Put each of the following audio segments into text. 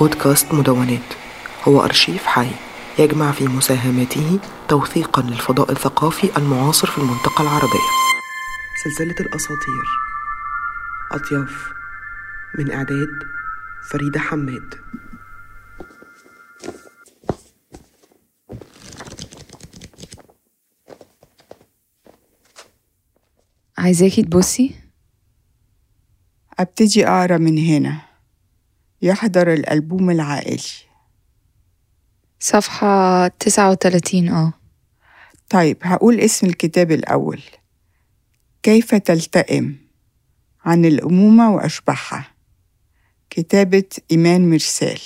بودكاست مدونات. هو أرشيف حي يجمع في مساهماته توثيقا للفضاء الثقافي المعاصر في المنطقة العربية. سلسلة الأساطير. أطياف. من إعداد فريدة حماد. عايزاكي تبصي؟ أبتدي أقرأ من هنا. يحضر الألبوم العائلي. صفحة تسعة وتلاتين آه. طيب هقول اسم الكتاب الأول. كيف تلتئم؟ عن الأمومة وأشباحها. كتابة إيمان مرسال.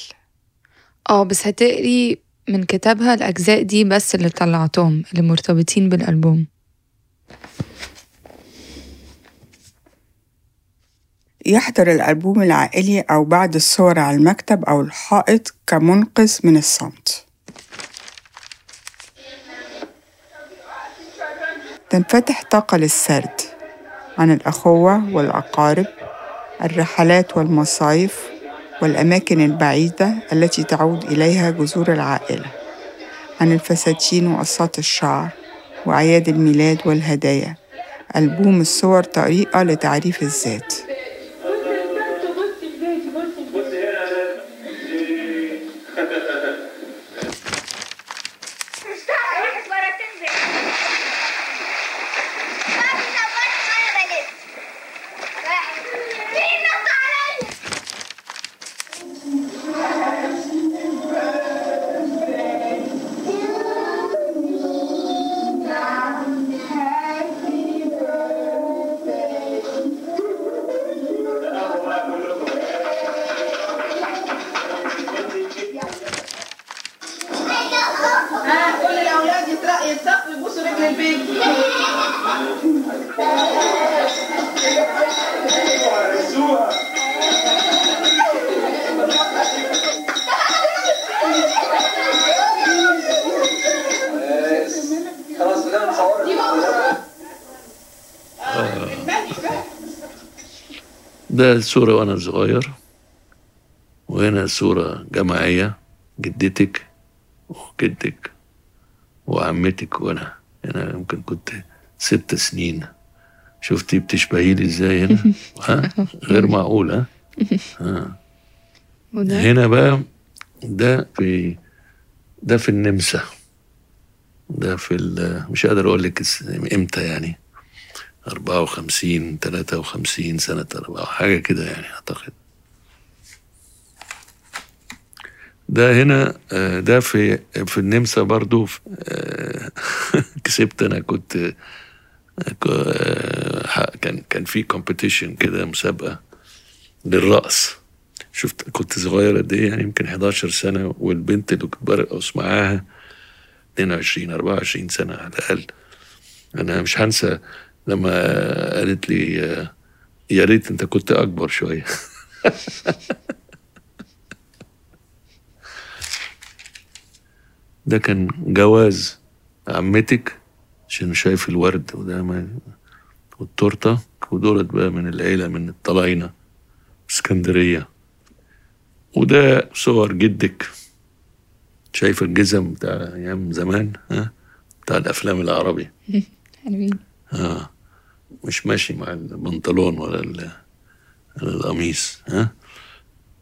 آه بس هتقري من كتابها الأجزاء دي بس اللي طلعتهم اللي مرتبطين بالألبوم. يحضر الألبوم العائلي أو بعض الصور على المكتب أو الحائط كمنقذ من الصمت. تنفتح طاقة للسرد عن الأخوة والأقارب الرحلات والمصايف والأماكن البعيدة التي تعود إليها جذور العائلة عن الفساتين وقصات الشعر وأعياد الميلاد والهدايا. ألبوم الصور طريقة لتعريف الذات. ده صورة وأنا صغير وهنا صورة جماعية جدتك وجدك وعمتك. وأنا هنا يمكن كنت ست سنين. شفتي بتشبهي لي إزاي هنا؟ ها؟ غير معقول ها؟ ها. هنا بقى ده في ده في النمسا. ده في مش قادر أقول لك إمتى يعني. 54 53 سنة أربعة حاجة كده يعني أعتقد. ده هنا آه، ده في في النمسا برضو آه، كسبت أنا كنت آه، كان كان في كومبيتيشن كده مسابقة للرقص. شفت كنت صغير قد إيه يعني يمكن 11 سنة والبنت اللي كنت برقص معاها 22 24 سنة على الأقل. أنا مش هنسى لما قالت لي يا ريت أنت كنت أكبر شوية. ده كان جواز عمتك عشان شايف الورد وده ما والتورتة ودولت بقى من العيلة من الطلاينة اسكندرية. وده صور جدك شايف الجزم بتاع أيام زمان ها بتاع الأفلام العربي. حلوين. آه. مش ماشي مع البنطلون ولا ال- ولا القميص ها؟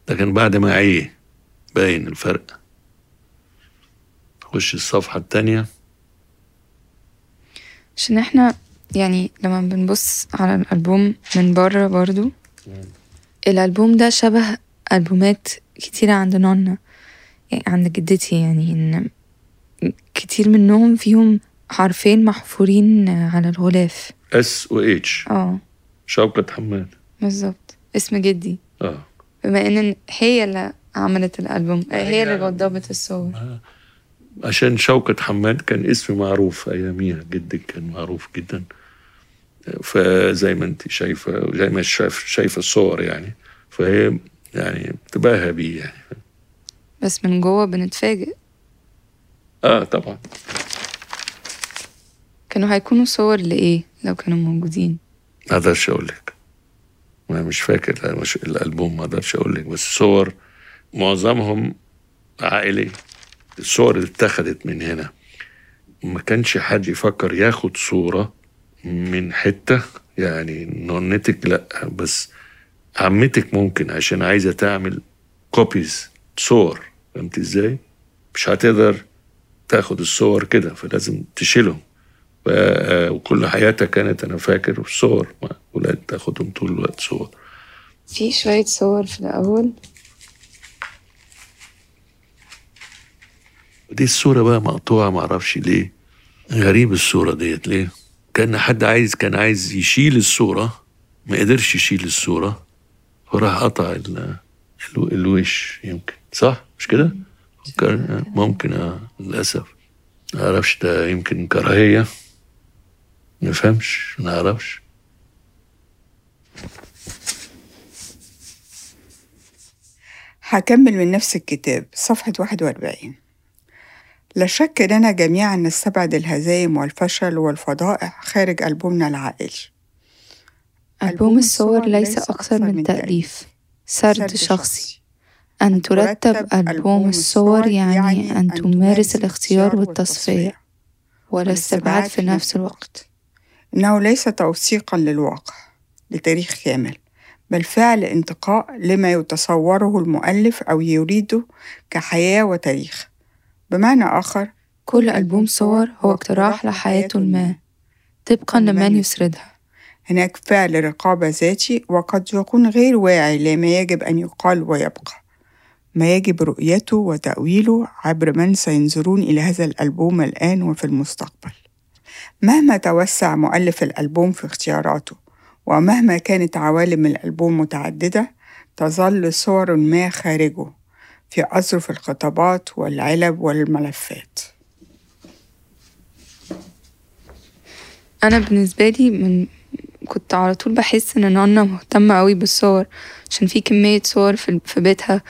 كان بعد ما عيه باين الفرق. خش الصفحة التانية. عشان إحنا يعني لما بنبص على الألبوم من بره برضو الألبوم ده شبه ألبومات كتيرة عند نونا يعني عند جدتي يعني إن كتير منهم فيهم حرفين محفورين على الغلاف. S و H آه. شوكت حماد. بالظبط. اسم جدي. آه. بما إن هي اللي عملت الألبوم هي اللي وضبت الصور. عشان شوكت حماد كان اسم معروف أياميها جدك كان معروف جدا. فزي ما أنت شايفة زي ما شايف شايفة الصور يعني. فهي يعني تباهى بيه يعني. بس من جوه بنتفاجئ. آه طبعا. كانوا هيكونوا صور لإيه؟ لو كانوا موجودين. ما أقدرش أقول لك. ما مش فاكر مش الألبوم ما أقدرش أقول لك بس صور معظمهم عائلي. الصور اللي اتخذت من هنا ما كانش حد يفكر ياخد صورة من حتة يعني نونتك لا بس عمتك ممكن عشان عايزة تعمل كوبيز صور. فهمت إزاي؟ مش هتقدر تاخد الصور كده فلازم تشيلهم. وكل حياتها كانت أنا فاكر صور. مع ولاد تاخدهم طول الوقت صور. في شوية صور في الأول. دي الصورة بقى مقطوعة معرفش ليه. غريب الصورة ديت ليه؟ كان حد عايز كان عايز يشيل الصورة ما قدرش يشيل الصورة فراح قطع ال- الو- الوش يمكن. صح؟ مش كده؟ ممكن آه للأسف. ما أعرفش ده يمكن كراهية. ما فهمش ما أعرفش هكمل من نفس الكتاب صفحة 41 لا شك إننا جميعا نستبعد الهزايم والفشل والفضائح خارج ألبومنا العائلي ألبوم الصور ليس أكثر من تأليف. سرد شخصي. أن ترتب ألبوم الصور يعني أن تمارس الاختيار والتصفية. والاستبعاد في نفس الوقت. إنه ليس توثيقا للواقع لتاريخ كامل بل فعل انتقاء لما يتصوره المؤلف أو يريده كحياة وتاريخ. بمعنى آخر كل ألبوم صور هو اقتراح لحياة ما طبقا لمن يسردها. هناك فعل رقابة ذاتي وقد يكون غير واعي لما يجب أن يقال ويبقى. ما يجب رؤيته وتأويله عبر من سينظرون إلى هذا الألبوم الآن وفي المستقبل. مهما توسع مؤلف الألبوم في اختياراته ومهما كانت عوالم الألبوم متعددة تظل صور ما خارجه في أظرف الخطابات والعلب والملفات. أنا بالنسبة لي من كنت على طول بحس إن نانا مهتمة قوي بالصور عشان في كمية صور في في بيتها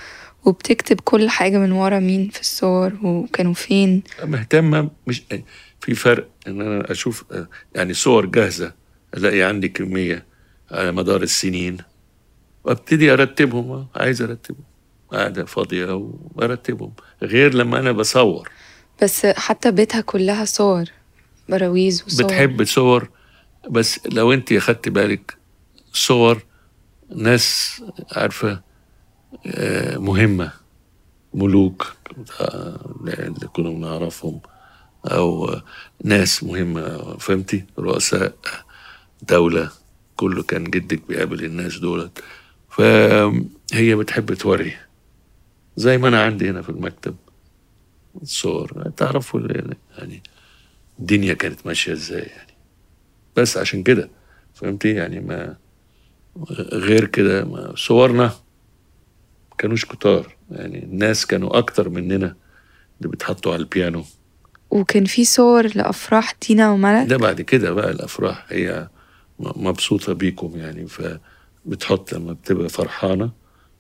وبتكتب كل حاجة من ورا مين في الصور وكانوا فين. مهتمة مش في فرق إن أنا أشوف آه، يعني صور جاهزة ألاقي عندي كمية على مدار السنين. وأبتدي أرتبهم آه، عايز أرتبهم. قاعدة فاضية وأرتبهم غير لما أنا بصور. بس حتى بيتها كلها صور براويز وصور. بتحب صور بس لو أنت اخدت بالك صور ناس عارفة آه، مهمة ملوك اللي كنا بنعرفهم. آه، ناس مهمة فهمتي؟ رؤساء دولة كله كان جدك بيقابل الناس دولت. فهي بتحب توري. زي ما أنا عندي هنا في المكتب. الصور تعرفوا يعني الدنيا كانت ماشية إزاي يعني. بس عشان كده فهمتي؟ يعني ما غير كده ما صورنا كانوش كتار. يعني الناس كانوا أكتر مننا اللي بيتحطوا على البيانو. وكان في صور لأفراح تينا وملك. ده بعد كده بقى الأفراح هي م- مبسوطة بيكم يعني. فبتحط لما بتبقى فرحانة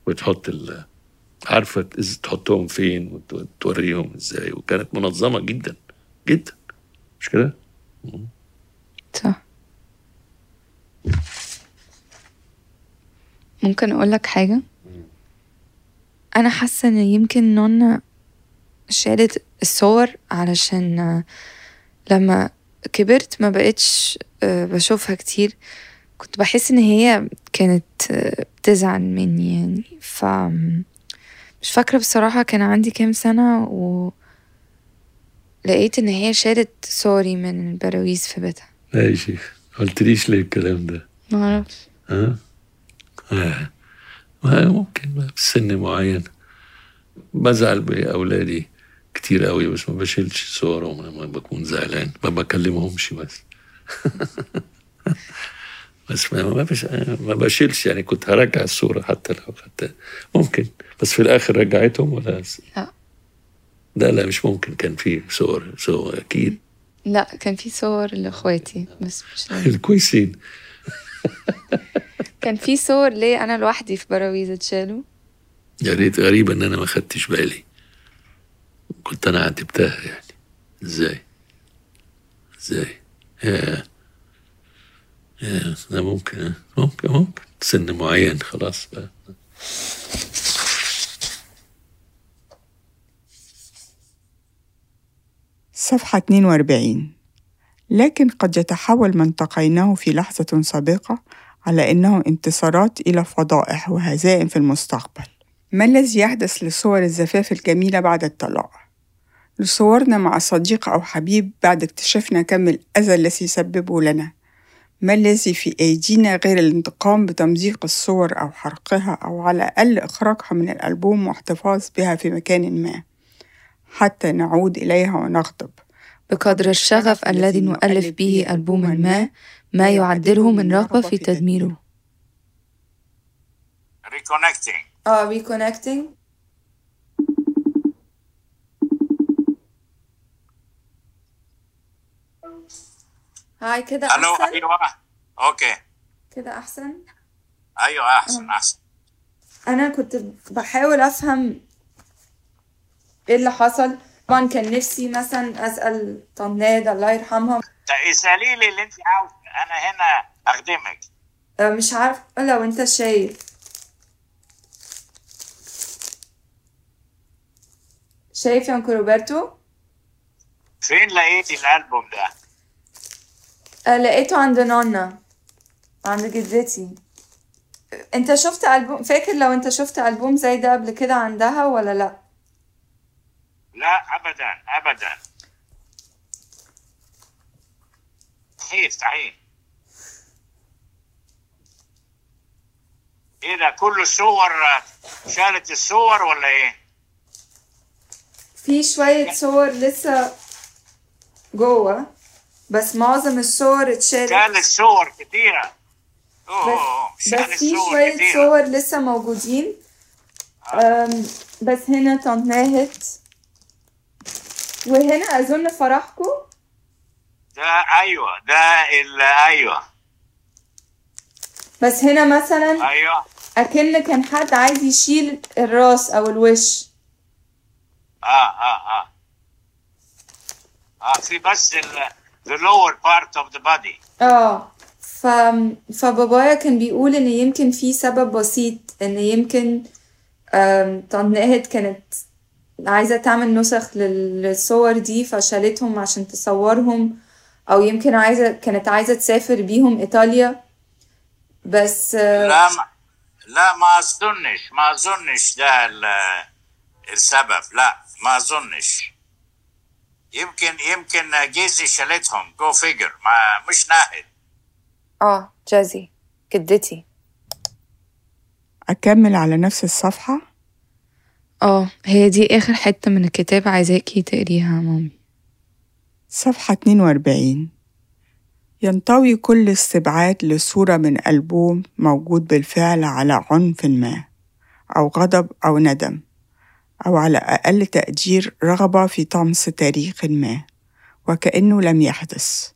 بتحط ال عارفة إز- تحطهم فين وتوريهم إزاي. وكانت منظمة جدا جدا. مش كده؟ صح. ممكن أقول لك حاجة؟ أنا حاسة إن يمكن نونا شالت الصور علشان آه، لما كبرت ما بقتش آه، بشوفها كتير. كنت بحس إن هي كانت آه، بتزعل مني يعني. ف مش فاكرة بصراحة كان عندي كام سنة و لقيت إن هي شالت صوري من البراويز في بيتها. لا يا شيخ قلتليش ليه الكلام ده. معرفش ها؟ آه. ما ممكن في سن معين. بزعل بأولادي. كتير قوي بس ما بشيلش صورهم لما بكون زعلان. ما بكلمهمش بس. بس ما ما, بش... ما بشيلش يعني كنت هرجع الصورة حتى لو خدتها. ممكن. بس في الآخر رجعتهم ولا؟ لا. لا لا مش ممكن. كان في صور صور أكيد. لا كان في صور لإخواتي بس مش. الكويسين. كان في صور ليه أنا لوحدي في براويز اتشالوا. يا ريت غريبة إن أنا ما خدتش بالي. كنت أنا عاتبتها يعني. إزاي؟ إزاي؟ يا يا ده ممكن. ممكن ممكن. سن معين خلاص بقى. صفحة 42 لكن قد يتحول ما انتقيناه في لحظة سابقة على إنه انتصارات إلى فضائح وهزائم في المستقبل. ما الذي يحدث لصور الزفاف الجميلة بعد الطلاق؟ لصورنا مع صديق أو حبيب بعد اكتشافنا كم الأذى الذي يسببه لنا. ما الذي في أيدينا غير الانتقام بتمزيق الصور أو حرقها أو على الأقل إخراجها من الألبوم واحتفاظ بها في مكان ما. حتى نعود إليها ونغضب. بقدر الشغف الذي نؤلف به ألبوما ما ما يعدله من رغبة في تدميره. Reconnecting. آه reconnecting. هاي ألو أحسن؟ أيوه. أوكي. كده أحسن؟ أيوه أحسن أحسن. أنا كنت بحاول أفهم إيه اللي حصل. طبعا كان نفسي مثلا أسأل طناد الله يرحمها اسألي لي اللي أنت عاوزه أنا هنا أخدمك. آه، مش عارف. لو أنت شايف. شايف يا أنكل روبرتو؟ فين لقيتي الألبوم ده؟ لقيته عند نانا عند جدتي. أنت شفت ألبوم فاكر لو أنت شفت ألبوم زي ده قبل كده عندها ولا لأ؟ لا ابدا ابدا. صحيح صحيح. إيه ده كله صور شالت الصور ولا إيه؟ في شوية صور لسه جوه. بس معظم الصور اتشالت. شالت صور كتيرة. أوه بس, بس في شوية صور لسه موجودين. أم، بس هنا تنهت وهنا أظن فرحكم ده أيوه ده ال أيوه. بس هنا مثلا أيوه. أكن كان حد عايز يشيل الراس أو الوش. آه آه آه. آه في بس ال the lower part of the body. آه. ف... فبابايا كان بيقول إن يمكن في سبب بسيط إن يمكن طنط كانت عايزة تعمل نسخ لل- للصور دي فشالتهم عشان تصورهم أو يمكن عايزة كانت عايزة تسافر بيهم إيطاليا. بس لا ما لا ما أظنش ما أظنش ده ال- السبب لا ما أظنش. يمكن يمكن جيزي شالتهم. جو فيجر ما مش ناهد آه جازي. جدتي. أكمل على نفس الصفحة؟ آه هي دي آخر حتة من الكتاب عايزاكي تقريها يا مامي. صفحة 42 ينطوي كل استبعاد لصورة من ألبوم موجود بالفعل على عنف ما أو غضب أو ندم. أو على أقل تقدير رغبة في طمس تاريخ ما وكأنه لم يحدث.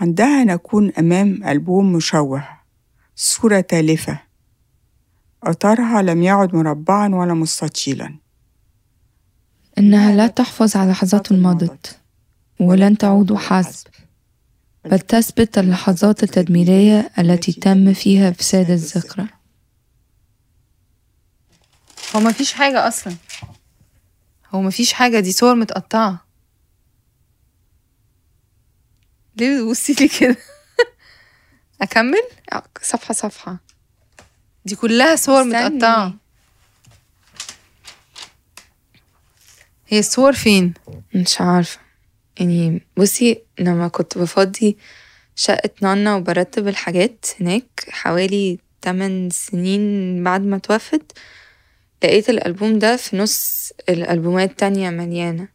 عندها نكون أمام ألبوم مشوه صورة تالفة. أطارها لم يعد مربعا ولا مستطيلا. إنها لا تحفظ على لحظات مضت ولن تعود حسب بل تثبت اللحظات التدميرية التي تم فيها إفساد الذكرى هو مفيش حاجة أصلا. هو مفيش حاجة دي صور متقطعة. ليه بتبصي لي كده؟ أكمل؟ صفحة صفحة. دي كلها صور استني. متقطعة. هي الصور فين؟ مش عارفة. يعني بصي لما كنت بفضي شقة نانا وبرتب الحاجات هناك حوالي 8 سنين بعد ما توفت. لقيت الألبوم ده في نص الألبومات تانية مليانة.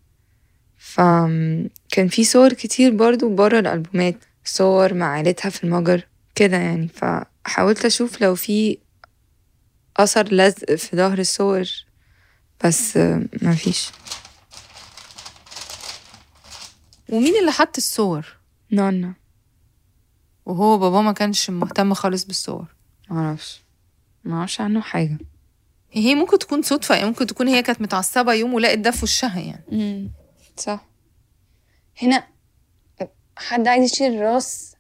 فكان في صور كتير برضو برا الألبومات صور مع عيلتها في المجر كده يعني. فحاولت أشوف لو في أثر لزق في ظهر الصور بس مفيش ومين اللي حط الصور؟ نانا وهو بابا ما كانش مهتم خالص بالصور. معرفش. معرفش عنه حاجة. هي ممكن تكون صدفة يعني ممكن تكون هي كانت متعصبة يوم ولقت ده في وشها يعني. امم صح. هنا حد عايز يشيل الراس؟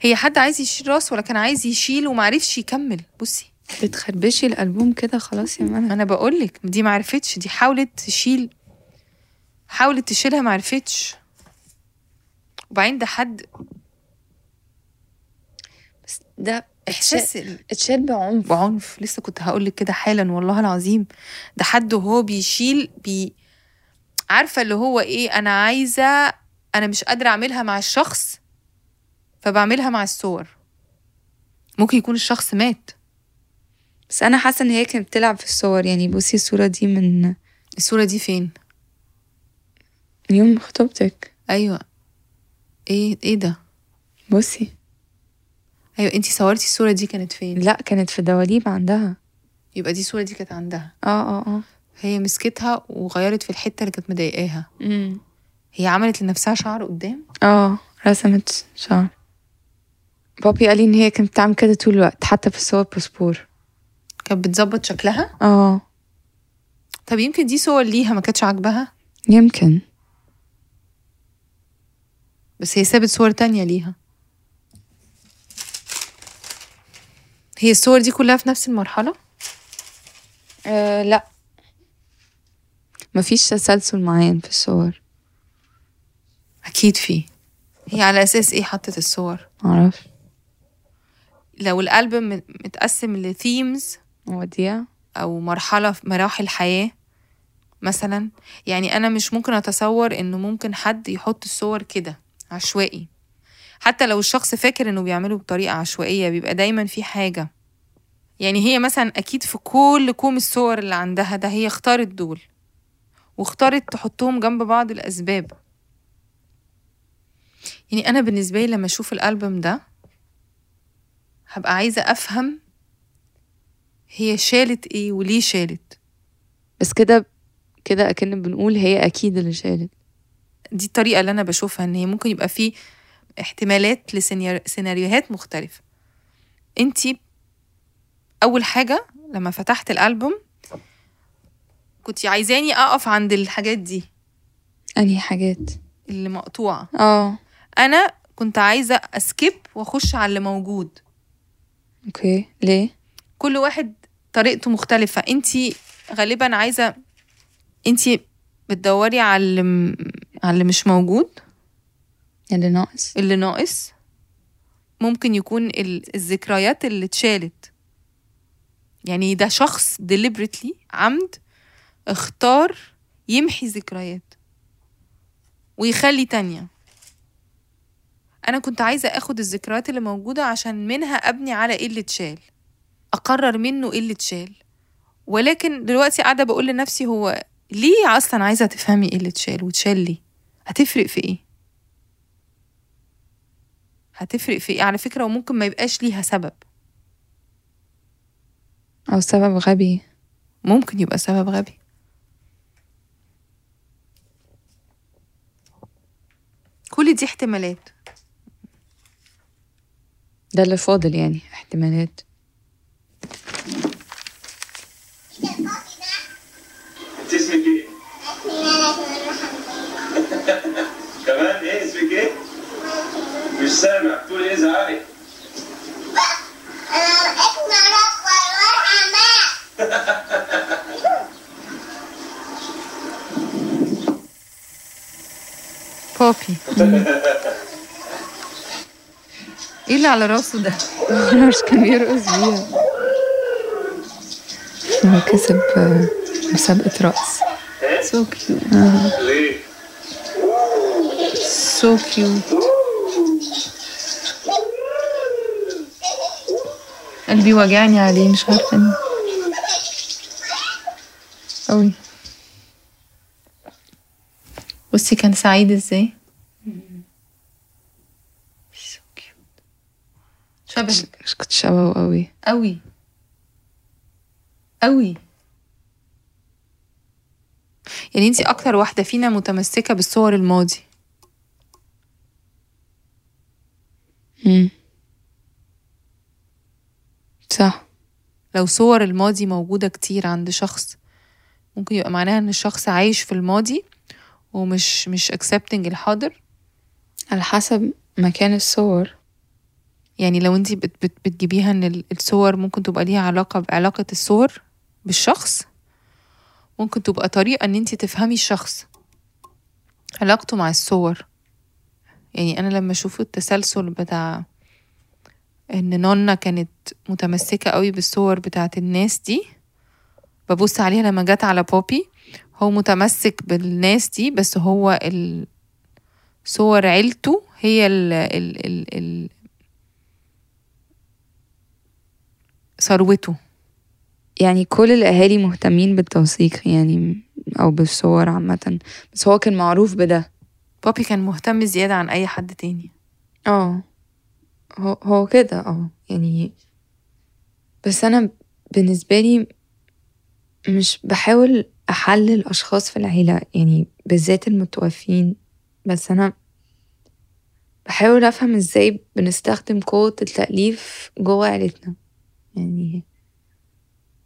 هي حد عايز يشيل راس ولا كان عايز يشيل ومعرفش يكمل؟ بصي. بتخربشي الألبوم كده خلاص يا منى. أنا بقولك دي معرفتش دي حاولت تشيل حاولت تشيلها معرفتش وبعدين ده حد بس ده احساس إتشال ال- اتشال بعنف. بعنف. لسه كنت هقولك كده حالا والله العظيم. ده حد وهو بيشيل بي عارفة اللي هو إيه أنا عايزة أنا مش قادرة أعملها مع الشخص فبعملها مع الصور. ممكن يكون الشخص مات. بس أنا حاسة إن هي كانت بتلعب في الصور. يعني بصي الصورة دي من الصورة دي فين؟ يوم خطوبتك. أيوه. إيه إيه ده؟ بصي. أيوه انتي صورتي الصورة دي كانت فين؟ لا كانت في دواليب عندها. يبقى دي الصورة دي كانت عندها. آه آه آه. هي مسكتها وغيرت في الحتة اللي كانت مضايقاها. هي عملت لنفسها شعر قدام؟ آه رسمت شعر. بابي قال لي إن هي كانت بتعمل كده طول الوقت حتى في الصور باسبور. كانت بتظبط شكلها؟ آه. طب يمكن دي صور ليها ما كانتش عاجباها؟ يمكن. بس هي سابت صور تانية ليها. هي الصور دي كلها في نفس المرحلة؟ آه لا. مفيش تسلسل معين في الصور. أكيد في. هي على أساس إيه حطت الصور؟ معرفش. لو الألبوم مت- متقسم لثيمز مواضيع. أو مرحلة في مراحل حياة مثلا يعني أنا مش ممكن أتصور إنه ممكن حد يحط الصور كده عشوائي. حتى لو الشخص فاكر إنه بيعمله بطريقة عشوائية بيبقى دايما في حاجة. يعني هي مثلا أكيد في كل كوم الصور اللي عندها ده هي اختارت دول واختارت تحطهم جنب بعض الأسباب. يعني أنا بالنسبة لي لما أشوف الألبوم ده هبقى عايزة أفهم هي شالت إيه وليه شالت. بس كده كده أكن بنقول هي أكيد اللي شالت. دي الطريقة اللي أنا بشوفها إن هي ممكن يبقى في احتمالات لسيناريوهات مختلفة. انتي أول حاجة لما فتحت الألبوم كنت عايزاني أقف عند الحاجات دي. أنهي حاجات؟ اللي مقطوعة. آه. أنا كنت عايزة أ skip وأخش على اللي موجود. okay. ليه؟ كل واحد طريقته مختلفة. انتي غالبا عايزة انتي بتدوري على اللي, على اللي مش موجود؟ اللي ناقص اللي ناقص ممكن يكون ال- الذكريات اللي اتشالت. يعني ده شخص deliberately عمد اختار يمحي ذكريات ويخلي تانية. أنا كنت عايزة أخد الذكريات اللي موجودة عشان منها أبني على إيه اللي اتشال. أقرر منه إيه اللي اتشال. ولكن دلوقتي قاعدة بقول لنفسي هو ليه أصلا عايزة تفهمي إيه اللي اتشال واتشال ليه؟ هتفرق في إيه؟ هتفرق في إيه؟ على فكرة وممكن ما يبقاش ليها سبب. أو سبب غبي. ممكن يبقى سبب غبي. كل دي احتمالات. ده اللي فاضل يعني احتمالات. انت اسمك إيه؟ مش سامع بتقول إيه زعلي؟ بوبي إيه اللي على راسه ده؟ مش كان بيرقص بيها هو كسب آه، مسابقة رقص. so cute ليه؟ so cute قلبي وجعني عليه مش عارفة ليه. قوي بصي كان سعيد إزاي. شبهك. مش كنت شبهه قوي قوي قوي يعني انتي أكتر واحدة فينا متمسكة بالصور الماضي. مم. صح. لو صور الماضي موجودة كتير عند شخص ممكن يبقى معناها إن الشخص عايش في الماضي ومش مش accepting الحاضر. على حسب مكان الصور. يعني لو انت بت بت بتجيبيها إن ال- الصور ممكن تبقى ليها علاقة بعلاقة الصور بالشخص. ممكن تبقى طريقة إن انت تفهمي الشخص علاقته مع الصور. يعني أنا لما أشوف التسلسل بتاع إن نونا كانت متمسكة قوي بالصور بتاعت الناس دي. ببص عليها لما جت على بوبي هو متمسك بالناس دي بس هو ال... صور عيلته هي ال ال ال ال ثروته. يعني كل الأهالي مهتمين بالتوثيق يعني أو بالصور عامة. بس هو كان معروف بده. بابي كان مهتم زيادة عن أي حد تاني. آه. هو هو كده آه. يعني بس أنا بالنسبة لي مش بحاول أحلل أشخاص في العيلة يعني بالذات المتوفين. بس أنا بحاول أفهم إزاي بنستخدم قوة التأليف جوه عيلتنا. يعني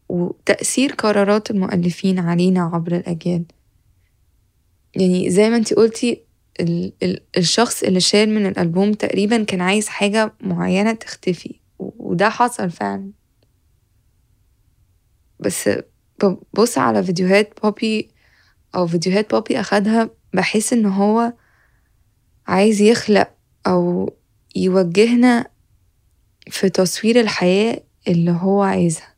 وتأثير قرارات المؤلفين علينا عبر الأجيال. يعني زي ما انتي قلتي ال ال الشخص اللي شال من الألبوم تقريبا كان عايز حاجة معينة تختفي وده حصل فعلا. بس ببص على فيديوهات بوبي أو فيديوهات بوبي أخدها بحس إن هو عايز يخلق أو يوجهنا في تصوير الحياة اللي هو عايزها.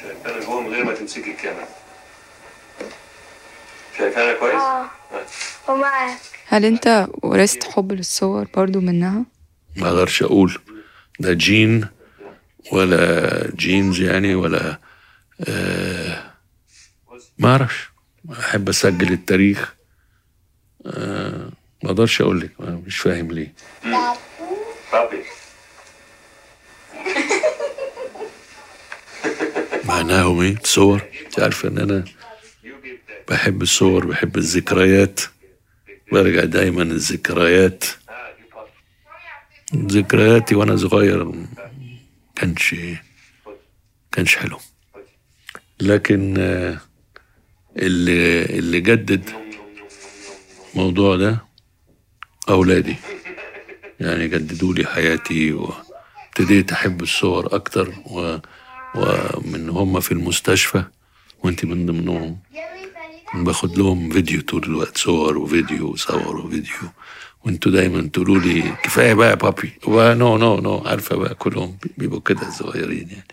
شايفانا جوه من غير ما تمسكي الكاميرا. شايفانا كويس؟ آه. ومعك هل انت ورثت حب للصور برضو منها؟ ما أقدرش أقول. ده جين ولا جينز يعني ولا آه ما أعرفش. احب اسجل التاريخ. آه ما أقدرش أقول لك. مش فاهم ليه. معناهم إيه؟ صور. انت عارفه ان أنا بحب الصور بحب الذكريات برجع دايما الذكريات. ذكرياتي وأنا صغير كانش كانش حلو. لكن اللي اللي جدد الموضوع ده أولادي. يعني جددوا لي حياتي وابتديت أحب الصور أكتر و ومن هم في المستشفى وانت من ضمنهم. باخد لهم فيديو طول الوقت صور وفيديو وصور وفيديو. وانتوا دايما تقولوا لي كفاية بقى يا بابي. no no no عارفة بقى كلهم بيبقوا كده صغيرين يعني.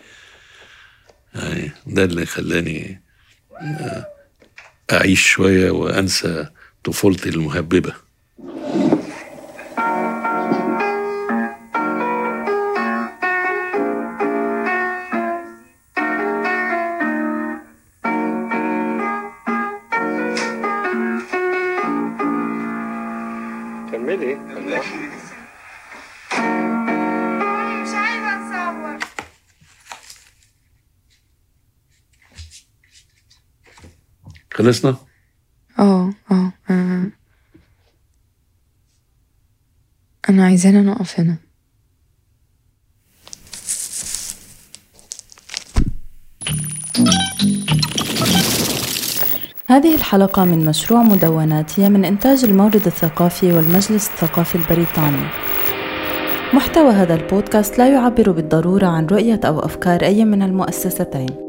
يعني ده اللي خلاني آه، أعيش شوية وأنسى طفولتي المهببة. خلصنا آه آه آه. أنا عايزانا نقف هنا هذه الحلقة من مشروع مدونات هي من إنتاج المورد الثقافي والمجلس الثقافي البريطاني. محتوى هذا البودكاست لا يعبر بالضرورة عن رؤية أو أفكار أي من المؤسستين.